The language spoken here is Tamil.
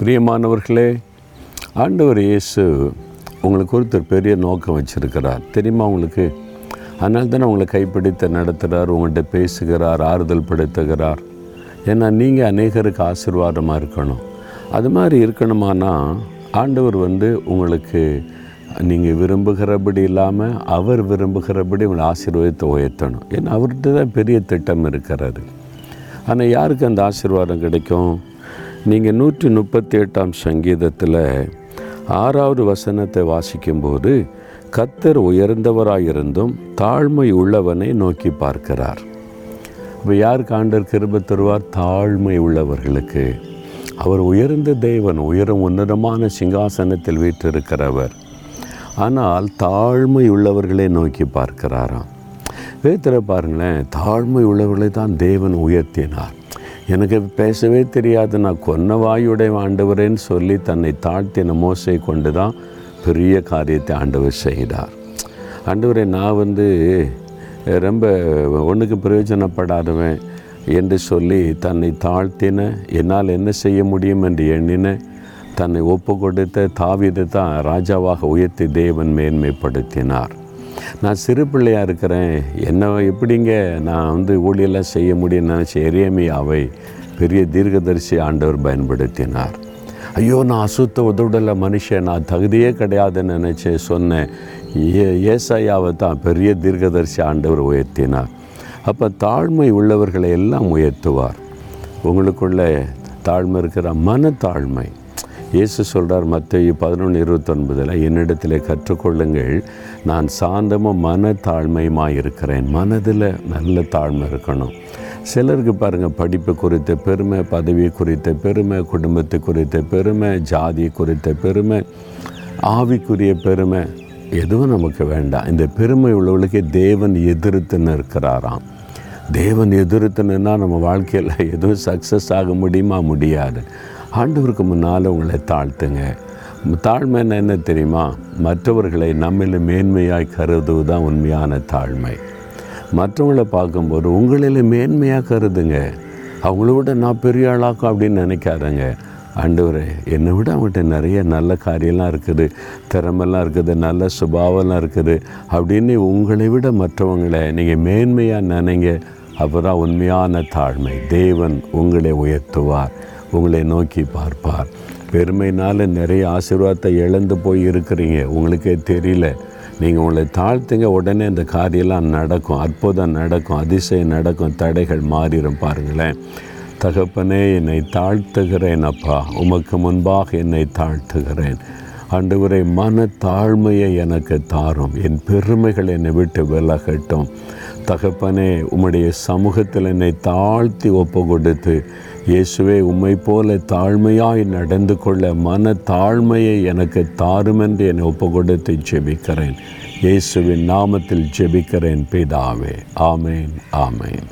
பிரியமானவர்களே ஆண்டவர் இயேசு உங்களுக்கு ஒருத்தர் பெரிய நோக்கம் வச்சுருக்கிறார். தெரியுமா உங்களுக்கு? அதனால தானே உங்களை கைப்பிடித்து நடத்துகிறார் உங்கள்கிட்ட பேசுகிறார் ஆறுதல் படுத்துகிறார். ஏன்னா நீங்கள் அநேகருக்கு ஆசீர்வாதமாக இருக்கணும். அது மாதிரி இருக்கணுமானா ஆண்டவர் வந்து உங்களுக்கு நீங்கள் விரும்புகிறபடி இல்லாமல் அவர் விரும்புகிறபடி உங்களை ஆசீர்வாதத்தை உயர்த்தணும். ஏன்னா அவர்கிட்ட தான் பெரிய திட்டம் இருக்கிறது. ஆனால் யாருக்கு அந்த ஆசீர்வாதம் கிடைக்கும்? நீங்கள் நூற்றி முப்பத்தி எட்டாம் சங்கீதத்தில் ஆறாவது வசனத்தை வாசிக்கும்போது கத்தர் உயர்ந்தவராயிருந்தும் தாழ்மை உள்ளவனை நோக்கி பார்க்கிறார். இப்போ யார் காண்டர் கிருப தருவார்? தாழ்மை உள்ளவர்களுக்கு. அவர் உயர்ந்த தேவன் உயரும் உன்னதமான சிங்காசனத்தில் வீற்றிருக்கிறவர். ஆனால் தாழ்மை உள்ளவர்களை நோக்கி பார்க்கிறாராம். வேத்திர பாருங்களேன் தாழ்மை உள்ளவர்களை தான் தேவன் உயர்த்தினார். எனக்கு பேசவே தெரியாது. நான் கொன்ன வாயுடைய ஆண்டவரேன்னு சொல்லி தன்னை தாழ்த்தின மோசை கொண்டு தான் பெரிய காரியத்தை ஆண்டவர் செய்தார். ஆண்டவரே நான் வந்து ரொம்ப ஒன்றுக்கு பிரயோஜனப்படாதவன் என்று சொல்லி தன்னை தாழ்த்தின என்னால் என்ன செய்ய முடியும் என்று எண்ணின தன்னை ஒப்பு கொடுத்த தாவிதை தான் ராஜாவாக உயர்த்தி தேவன் மேன்மைப்படுத்தினார். நான் சிறு பிள்ளையாக இருக்கிறேன். என்ன எப்படிங்க நான் வந்து ஊழியெல்லாம் செய்ய முடியும்னு நினச்ச அவை பெரிய தீர்க்கதரிசி ஆண்டவர் பயன்படுத்தினார். ஐயோ நான் அசுத்த உதவுடல மனுஷன் நான் தகுதியே கிடையாதுன்னு நினச்சி சொன்னேன். ஏ ஏசாயாவை தான் பெரிய தீர்க்கதரிசி ஆண்டவர் உயர்த்தினார். அப்போ தாழ்மை உள்ளவர்களை எல்லாம் உயர்த்துவார். உங்களுக்குள்ள தாழ்மை இருக்கிற மனத்தாழ்மை இயேசு சொல்கிறார் மத்திய பதினொன்று இருபத்தொன்பதில் என்னிடத்தில் கற்றுக்கொள்ளுங்கள் நான் சாந்தமும் மனத்தாழ்மையுமாக இருக்கிறேன் மனதில் நல்ல தாழ்மை இருக்கணும். சிலருக்கு பாருங்கள் படிப்பு குறித்த பெருமை பதவி குறித்த பெருமை குடும்பத்தை குறித்த பெருமை ஜாதி குறித்த பெருமை ஆவிக்குரிய பெருமை எதுவும் நமக்கு வேண்டாம். இந்த பெருமை உள்ளவளுக்கு தேவன் எதிர்த்துன்னு இருக்கிறாராம் தேவன் எதிர்த்து நம்ம வாழ்க்கையில் எதுவும் சக்ஸஸ் ஆக முடியுமா? முடியாது. ஆண்டவருக்கு முன்னால் உங்களை தாழ்த்துங்க. தாழ்மைன்னா என்ன தெரியுமா? மற்றவர்களை நம்மில் மேன்மையாய் கருதுவது தான் உண்மையான தாழ்மை. மற்றவங்களை பார்க்கும்போது உங்களில் மேன்மையாக கருதுங்க. அவங்கள விட நான் பெரிய ஆளாக்கும் அப்படின்னு நினைக்காதங்க. ஆண்டவர் என்னை விட அவங்ககிட்ட நிறைய நல்ல காரியம்லாம் இருக்குது. திறமெல்லாம் இருக்குது நல்ல சுபாவம்லாம் இருக்குது. அப்படின்னு உங்களை விட மற்றவங்களை நீங்கள் மேன்மையாக நினைங்க. அப்போதான் உண்மையான தாழ்மை. தேவன் உங்களை உயர்த்துவார். உங்களை நோக்கி பார்ப்பார். பெருமைனால் நிறைய ஆசீர்வாதத்தை இழந்து போய் இருக்கிறீங்க. உங்களுக்கே தெரியல. நீங்கள் உங்களை தாழ்த்துங்க. உடனே அந்த காரியெல்லாம் நடக்கும். அற்புதம் நடக்கும். அதிசயம் நடக்கும். தடைகள் மாறிடும் பாருங்களேன். தகப்பனே என்னை தாழ்த்துகிறேன் அப்பா. உமக்கு முன்பாக என்னை தாழ்த்துகிறேன். ஆண்டவரை மன தாழ்மையை எனக்கு தாரும். என் பெருமைகள் என்னை விட்டு விலகட்டும். தகப்பனே உம்முடைய சமூகத்தில் என்னை தாழ்த்தி ஒப்பு கொடுத்து இயேசுவே உம்மை போல தாழ்மையாய் நடந்து கொள்ள மன தாழ்மையை எனக்கு தாருமென்று என்னை ஒப்பு கொடுத்து ஜெபிக்கிறேன். இயேசுவின் நாமத்தில் ஜெபிக்கிறேன் பிதாவே. ஆமேன் ஆமேன்.